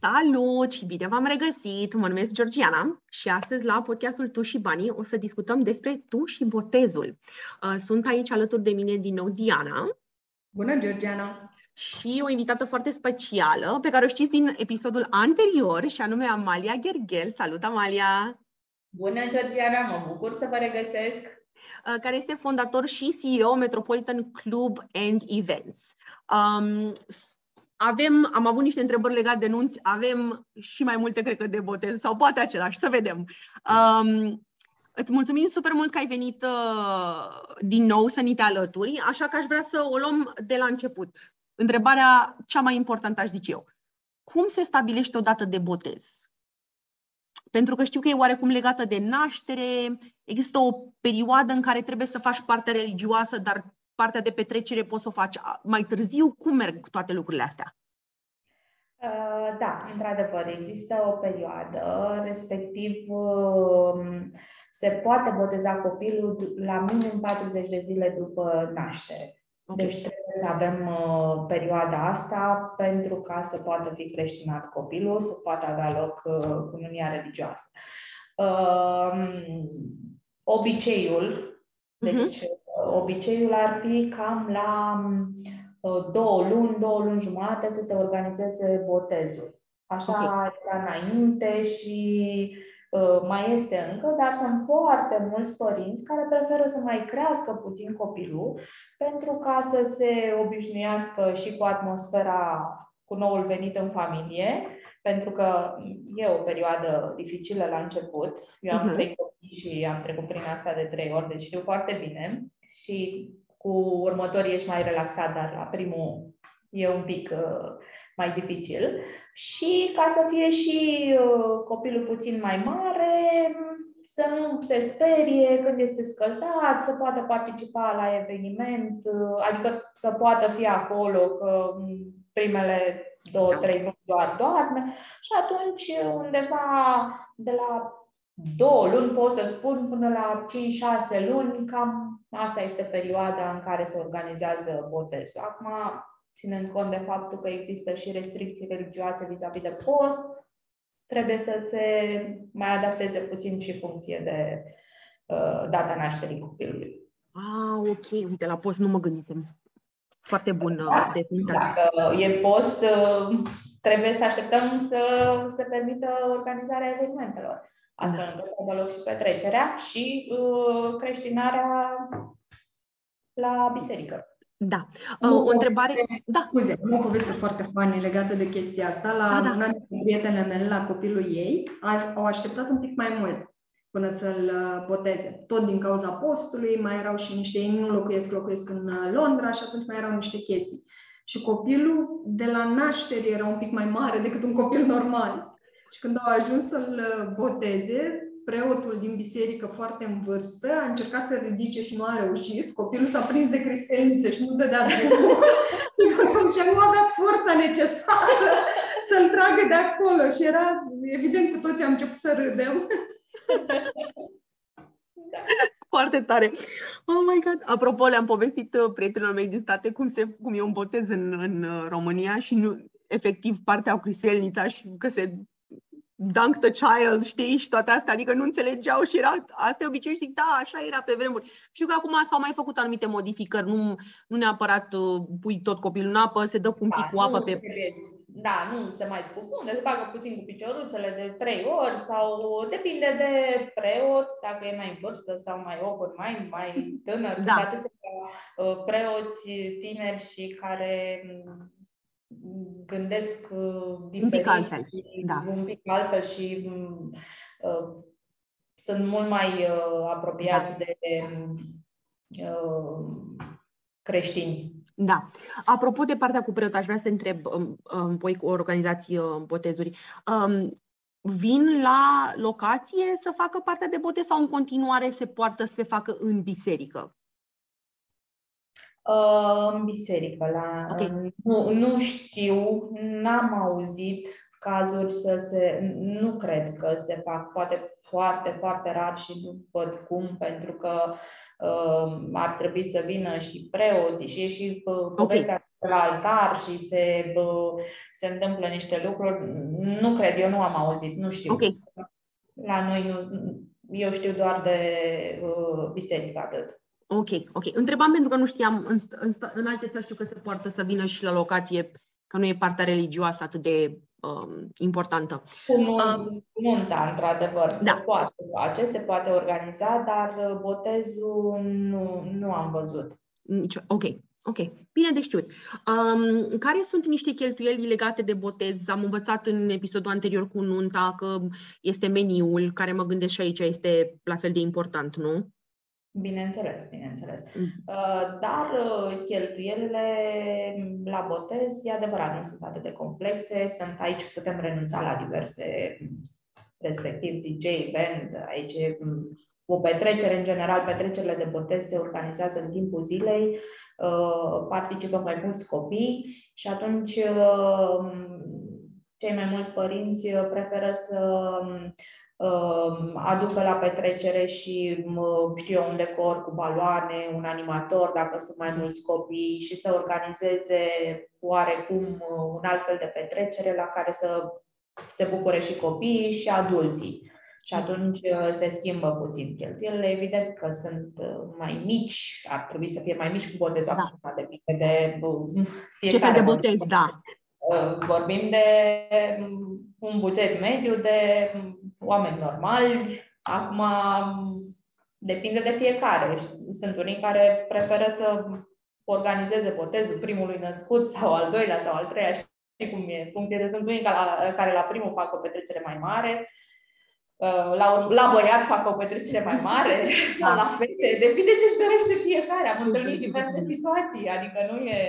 Salut și bine v-am regăsit! Mă numesc Georgiana și astăzi la podcastul Tu și Banii o să discutăm despre Tu și botezul. Uh, sunt aici alături de mine din nou Diana. Bună, Georgiana! Și o invitată foarte specială pe care o știți din episodul anterior și anume Amalia Gherghel. Salut, Amalia! Bună, Georgiana! Mă bucur să vă regăsesc! Uh, care este fondator și CEO Metropolitan Club and Events. Um, avem, am avut niște întrebări legate de nunți, avem și mai multe, cred că, de botez, sau poate același, să vedem. Um, îți mulțumim super mult că ai venit uh, din nou să ni te alături, așa că aș vrea să o luăm de la început. Întrebarea cea mai importantă, aș zice eu. Cum se stabilește o dată de botez? Pentru că știu că e oarecum legată de naștere, există o perioadă în care trebuie să faci partea religioasă, dar partea de petrecere poți să o faci mai târziu? Cum merg toate lucrurile astea? Uh, da, într-adevăr, există o perioadă, respectiv um, se poate boteza copilul la minim 40 de zile după naștere. Okay. Deci trebuie să avem uh, perioada asta pentru ca să poată fi creștinat copilul, să poată avea loc uh, cununia religioasă. Uh, obiceiul, deci uh-huh obiceiul ar fi cam la uh, două luni, două luni jumate să se organizeze botezul. Așa okay. era înainte și uh, mai este încă, dar sunt foarte mulți părinți care preferă să mai crească puțin copilul pentru ca să se obișnuiască și cu atmosfera cu noul venit în familie, pentru că e o perioadă dificilă la început. Eu am uh-huh. trei copii și am trecut prin asta de trei ori, deci știu foarte bine și cu următorii ești mai relaxat, dar la primul e un pic uh, mai dificil. Și ca să fie și uh, copilul puțin mai mare, să nu se sperie când este scăldat, să poată participa la eveniment, uh, adică să poată fi acolo, că primele două, trei luni doar doarme și atunci undeva de la două luni, pot să spun, până la 5-6 luni, cam asta este perioada în care se organizează botezul. Acum, ținând cont de faptul că există și restricții religioase vis-a-vis de post, trebuie să se mai adapteze puțin și funcție de uh, data nașterii copilului. Ah, ok. Uite, la post nu mă gândisem. Foarte bun uh, da, Dacă e post, uh, trebuie să așteptăm să se permită organizarea evenimentelor astfel da. încât să aibă loc și petrecerea și uh, creștinarea la biserică. Da. Uh, o întrebare. Da. Scuze, am o poveste foarte funny legată de chestia asta. La da, da. una dintre prietenele mele, la copilul ei, au așteptat un pic mai mult până să-l uh, boteze. Tot din cauza postului, mai erau și niște, ei nu locuiesc, locuiesc în uh, Londra și atunci mai erau niște chestii. Și copilul de la naștere era un pic mai mare decât un copil normal. Și când au ajuns să-l uh, boteze, preotul din biserică foarte în vârstă a încercat să ridice și nu a reușit. Copilul s-a prins de cristelnițe și nu dădea drumul. și nu avea forța necesară să-l tragă de acolo. Și era, evident, cu toții am început să râdem. Foarte tare. Oh my God. Apropo, le-am povestit uh, prietenilor mei din state cum, se, cum e un botez în, în uh, România și nu, efectiv partea cu criselnița și că se dunk the child, știi, și toate astea, adică nu înțelegeau și era, asta e obicei și zic, da, așa era pe vremuri. Știu că acum s-au mai făcut anumite modificări, nu, nu neapărat uh, pui tot copilul în apă, se dă cu un pic da, cu apă pe... Da, nu se mai scufundă, se bagă puțin cu picioruțele de trei ori sau depinde de preot, dacă e mai în vârstă sau mai ogor, mai, mai tânăr. Da. Sunt atâtea uh, preoți tineri și care gândesc diferit, uh, un pic altfel, da. un pic altfel și uh, sunt mult mai uh, apropiați da. de uh, creștini. Da. Apropo de partea cu preot, aș vrea să te întreb, um, um, voi cu organizații uh, botezuri, um, vin la locație să facă partea de botez sau în continuare se poartă să se facă în biserică? Uh, în biserică. La, okay. nu, nu știu, n-am auzit cazuri să se... Nu cred că se fac, poate foarte, foarte rar și nu văd cum, pentru că uh, ar trebui să vină și preoții și e și uh, povestea okay. la altar și se, uh, se întâmplă niște lucruri. Nu cred, eu nu am auzit, nu știu. Okay. La noi nu, eu știu doar de uh, biserică atât. Ok, ok. Întrebam pentru că nu știam, în, în, în alte țări știu că se poartă să vină și la locație, că nu e partea religioasă atât de um, importantă. Cu nunta, um, într-adevăr, se da. poate face, se poate organiza, dar uh, botezul nu, nu am văzut. Ok, ok. Bine de știut. Um, care sunt niște cheltuieli legate de botez? Am învățat în episodul anterior cu nunta că este meniul, care mă gândesc și aici este la fel de important, nu? Bineînțeles, bineînțeles. Mm. Uh, dar uh, cheltuielile la botez, e adevărat, nu sunt atât de complexe. Sunt aici, putem renunța la diverse, respectiv DJ, band, aici o petrecere, în general, petrecerile de botez se organizează în timpul zilei, uh, participă mai mulți copii și atunci cei mai mulți părinți preferă să Um, aducă la petrecere și, știu eu, un decor cu baloane, un animator, dacă sunt mai mulți copii, și să organizeze oarecum uh, un alt fel de petrecere la care să se bucure și copiii și adulții. Și atunci uh, se schimbă puțin cheltuielile. Evident că sunt uh, mai mici, ar trebui să fie mai mici cu botezul, da. acum depinde de fiecare. Ce fel de botez, da. Vorbim de un buget mediu de oameni normali. Acum depinde de fiecare. Sunt unii care preferă să organizeze botezul primului născut sau al doilea sau al treilea, știi cum e, funcție de sunt unii care la primul fac o petrecere mai mare, uh, la, la băiat fac o petrecere mai mare sau la fete, depinde ce-și dorește fiecare. Am întâlnit diverse situații, adică nu e,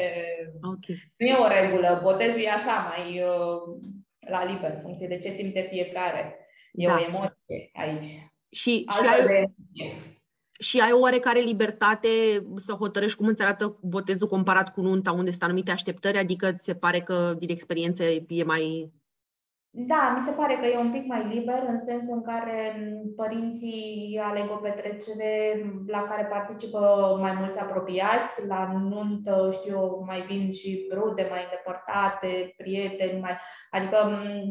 okay. nu e o regulă. Botezul e așa, mai uh, la liber, în funcție de ce simte fiecare. E da. o emoție aici. Și, și, ai, și ai o oarecare libertate să hotărăști cum îți arată botezul comparat cu nunta, unde sunt anumite așteptări, adică ți se pare că din experiență e mai da, mi se pare că e un pic mai liber în sensul în care părinții aleg o petrecere la care participă mai mulți apropiați, la nuntă, știu eu, mai vin și rude mai îndepărtate, prieteni, mai... adică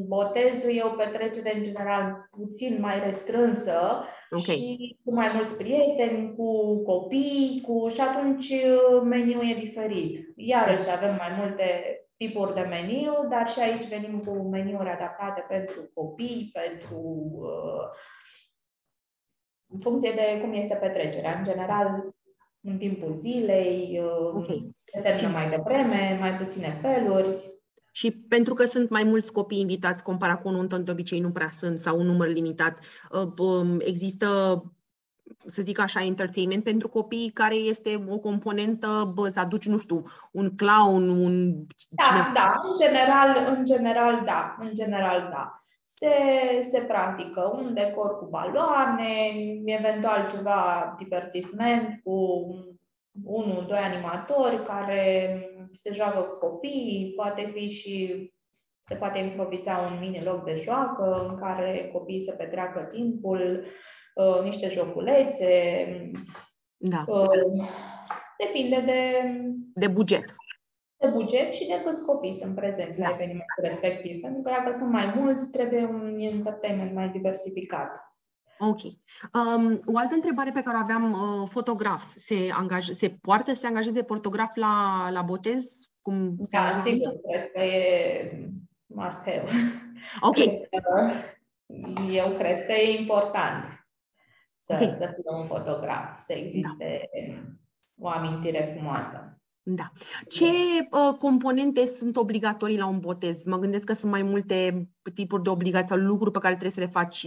botezul e o petrecere în general puțin mai restrânsă okay. și cu mai mulți prieteni, cu copii, cu... și atunci meniul e diferit. Iarăși avem mai multe tipuri de meniu, dar și aici venim cu meniuri adaptate pentru copii, pentru uh, în funcție de cum este petrecerea. În general, în timpul zilei, uh, okay. se termină mai devreme, mai puține feluri. Și pentru că sunt mai mulți copii invitați comparat cu un nuntă, de obicei nu prea sunt, sau un număr limitat, uh, um, există să zic așa, entertainment pentru copii, care este o componentă, bă, să aduci, nu știu, un clown, un... Da, cine... da, în general, în general, da, în general, da. Se, se practică un decor cu baloane, eventual ceva divertisment cu unul, doi animatori care se joacă cu copiii, poate fi și se poate improviza un mini loc de joacă în care copiii să petreacă timpul. Uh, niște joculețe. Da. Uh, depinde de... De buget. De buget și de câți copii sunt prezenți da. la evenimentul respectiv. Pentru că dacă sunt mai mulți, trebuie un entertainment mai diversificat. Ok. Um, o altă întrebare pe care o aveam, uh, fotograf, se, angaj, se poartă să se angajeze fotograf la, la botez? Cum da, sigur, cred că e must have. Ok. Eu cred că e important să, okay. să fie un fotograf, să existe da. o amintire frumoasă. Da. Ce uh, componente sunt obligatorii la un botez? Mă gândesc că sunt mai multe tipuri de obligații sau lucruri pe care trebuie să le faci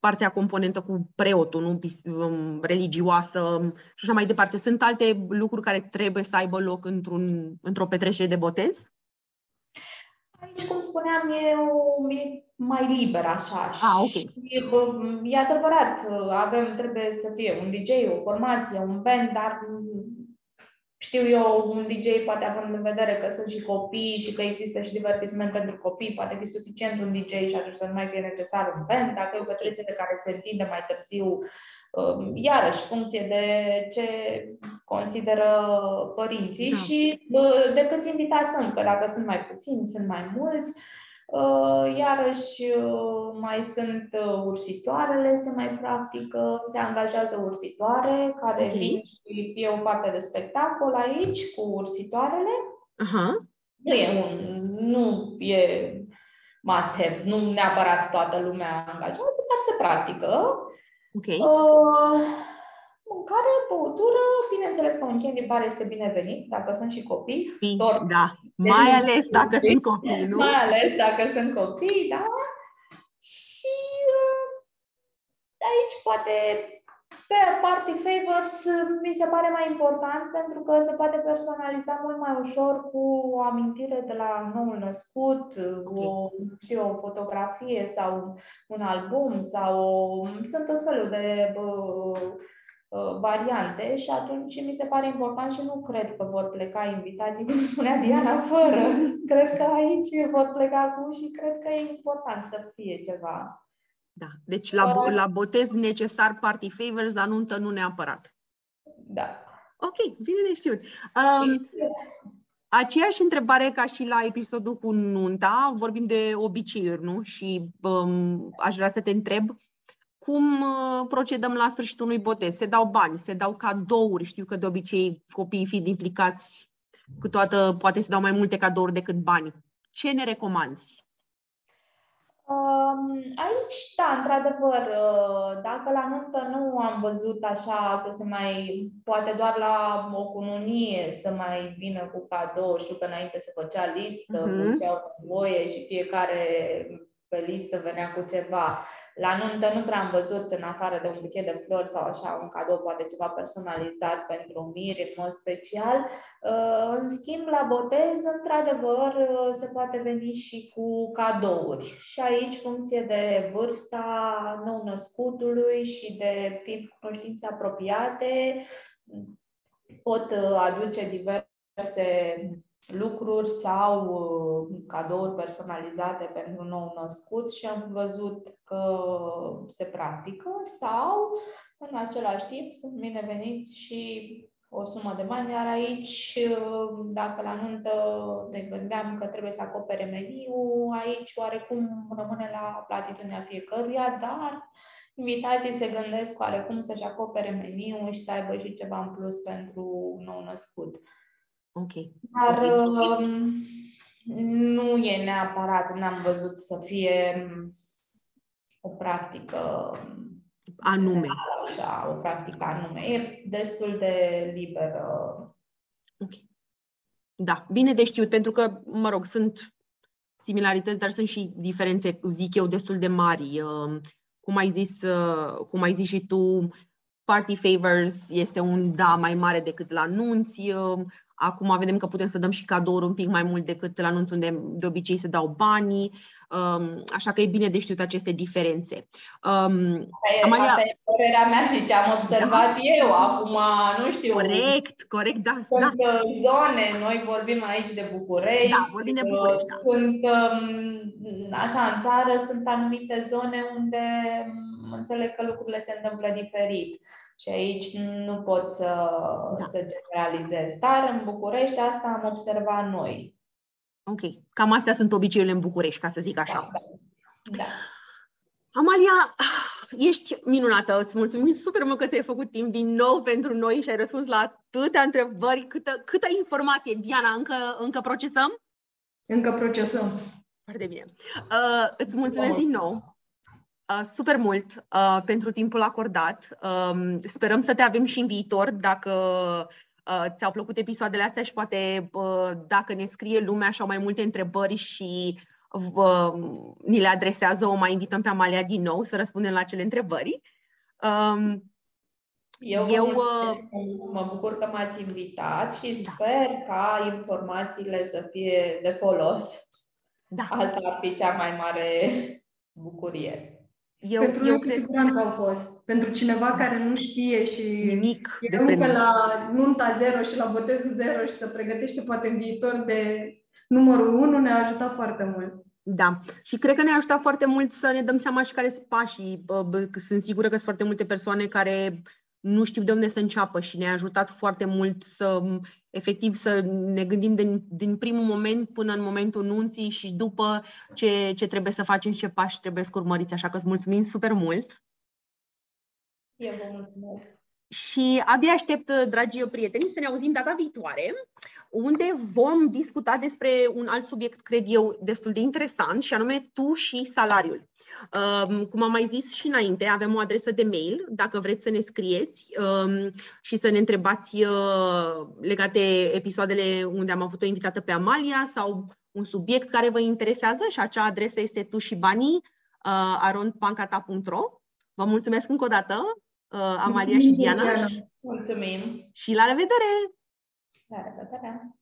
partea componentă cu preotul, nu um, religioasă și așa mai departe. Sunt alte lucruri care trebuie să aibă loc într-un, într-o petrecere de botez? Aici, cum spuneam, e, o, e mai liber așa. Ah, okay. Și e adevărat, avem, trebuie să fie un DJ, o formație, un band, dar știu eu, un DJ poate având în vedere că sunt și copii și că există și divertisment pentru copii, poate fi suficient un DJ și atunci să nu mai fie necesar un band. Dacă e o petrecere care se întinde mai târziu, um, iarăși, funcție de ce consideră părinții da. și de câți invitați sunt, că dacă sunt mai puțini, sunt mai mulți, Uh, iarăși uh, mai sunt uh, ursitoarele, se mai practică, se angajează ursitoare care okay. vin și e o parte de spectacol aici cu ursitoarele. Uh-huh. Nu e un, nu e must have, nu neapărat toată lumea angajează, dar se practică. Okay. Uh, Mâncare, băutură, bineînțeles că un candy bar este binevenit dacă sunt și copii. Tort, da, mai ales dacă sunt copii, nu? Mai ales dacă sunt copii, da. Și uh, aici poate pe party favors mi se pare mai important pentru că se poate personaliza mult mai ușor cu o amintire de la noul născut, okay. o, știu, o fotografie sau un album sau o, sunt tot felul de uh, Uh, variante și atunci mi se pare important și nu cred că vor pleca invitații, cum spunea Diana, fără. Cred că aici vor pleca cu și cred că e important să fie ceva. Da, deci la, bo- la botez necesar party favors, dar nuntă nu neapărat. Da. Ok, bine de știut. Um, aceeași întrebare ca și la episodul cu nunta, vorbim de obiceiuri, nu? Și um, aș vrea să te întreb, cum uh, procedăm la sfârșitul unui botez? Se dau bani, se dau cadouri. Știu că de obicei copiii fiind implicați, câteodată poate se dau mai multe cadouri decât bani. Ce ne recomanzi? Um, aici, da, într-adevăr, uh, dacă la nuntă nu am văzut așa să se mai, poate doar la o cununie să mai vină cu cadou, știu că înainte se făcea listă uh-huh. cu mhm. ce au voie și fiecare pe listă venea cu ceva. La nuntă nu prea am văzut, în afară de un buchet de flori sau așa, un cadou, poate ceva personalizat pentru miri, în mod special. Uh, în schimb, la botez, într-adevăr, uh, se poate veni și cu cadouri. Și aici, funcție de vârsta nou-născutului și de fiind cunoștințe apropiate, pot uh, aduce diverse lucruri sau uh, cadouri personalizate pentru nou născut și am văzut că se practică sau în același timp sunt bineveniți și o sumă de bani, iar aici, uh, dacă la nuntă ne gândeam că trebuie să acopere meniu, aici oarecum rămâne la platitudinea fiecăruia, dar invitații se gândesc oarecum să-și acopere meniu și să aibă și ceva în plus pentru nou născut. Ok. Dar okay. Um, nu e neapărat, n-am văzut să fie o practică anume. Așa, o practică anume. E destul de liberă. Ok. Da, bine de știut, pentru că, mă rog, sunt similarități, dar sunt și diferențe, zic eu, destul de mari. Um, cum ai zis, uh, cum ai zis și tu, party favors este un da mai mare decât la anunți. Um, Acum vedem că putem să dăm și cadouri un pic mai mult decât la anunț unde de obicei se dau banii, um, așa că e bine de știut aceste diferențe. Um, Amalia... Asta e părerea mea și ce am observat da. eu. Acum, nu știu... Corect, corect, da. Sunt da. Uh, zone, noi vorbim aici de București. Da, vorbim de București, da. Sunt, um, așa, în țară sunt anumite zone unde înțeleg că lucrurile se întâmplă diferit. Și aici nu pot să, da. să generalizez. Dar în București asta am observat noi. Ok. Cam astea sunt obiceiurile în București, ca să zic așa. Da. da. Amalia, ești minunată, îți mulțumim super mult că ți-ai făcut timp din nou pentru noi și ai răspuns la atâtea întrebări, câtă, câtă informație. Diana, încă, încă procesăm? Încă procesăm. Foarte bine. Uh, îți mulțumesc din nou. Uh, super mult uh, pentru timpul acordat. Uh, sperăm să te avem și în viitor dacă uh, ți-au plăcut episoadele astea și poate uh, dacă ne scrie lumea și au mai multe întrebări și uh, ni le adresează, o mai invităm pe Amalia din nou să răspundem la acele întrebări. Um, eu, eu uh, mă bucur că m-ați invitat și da. sper ca informațiile să fie de folos. Da. Asta ar fi cea mai mare bucurie. Eu, Pentru eu cred... siguranță au fost. Pentru cineva care nu știe și nimic e încă la nunta zero și la botezul zero și să pregătește poate în viitor de numărul unu, ne-a ajutat foarte mult. Da, și cred că ne-a ajutat foarte mult să ne dăm seama și care sunt pașii. Sunt sigură că sunt foarte multe persoane care nu știu de unde să înceapă și ne-a ajutat foarte mult să efectiv să ne gândim din, din primul moment până în momentul nunții și după ce, ce trebuie să facem și ce pași trebuie să urmăriți. Așa că îți mulțumim super mult! Eu vă mulțumesc! Și abia aștept, dragi prieteni, să ne auzim data viitoare, unde vom discuta despre un alt subiect, cred eu, destul de interesant, și anume tu și salariul. Um, cum am mai zis și înainte, avem o adresă de mail, dacă vreți să ne scrieți um, și să ne întrebați uh, legat de episoadele unde am avut o invitată pe Amalia sau un subiect care vă interesează și acea adresă este tu și banii uh, arondpancata.ro. Vă mulțumesc încă o dată, uh, Amalia și Diana. Mulțumim! Și la revedere! Sara Batará.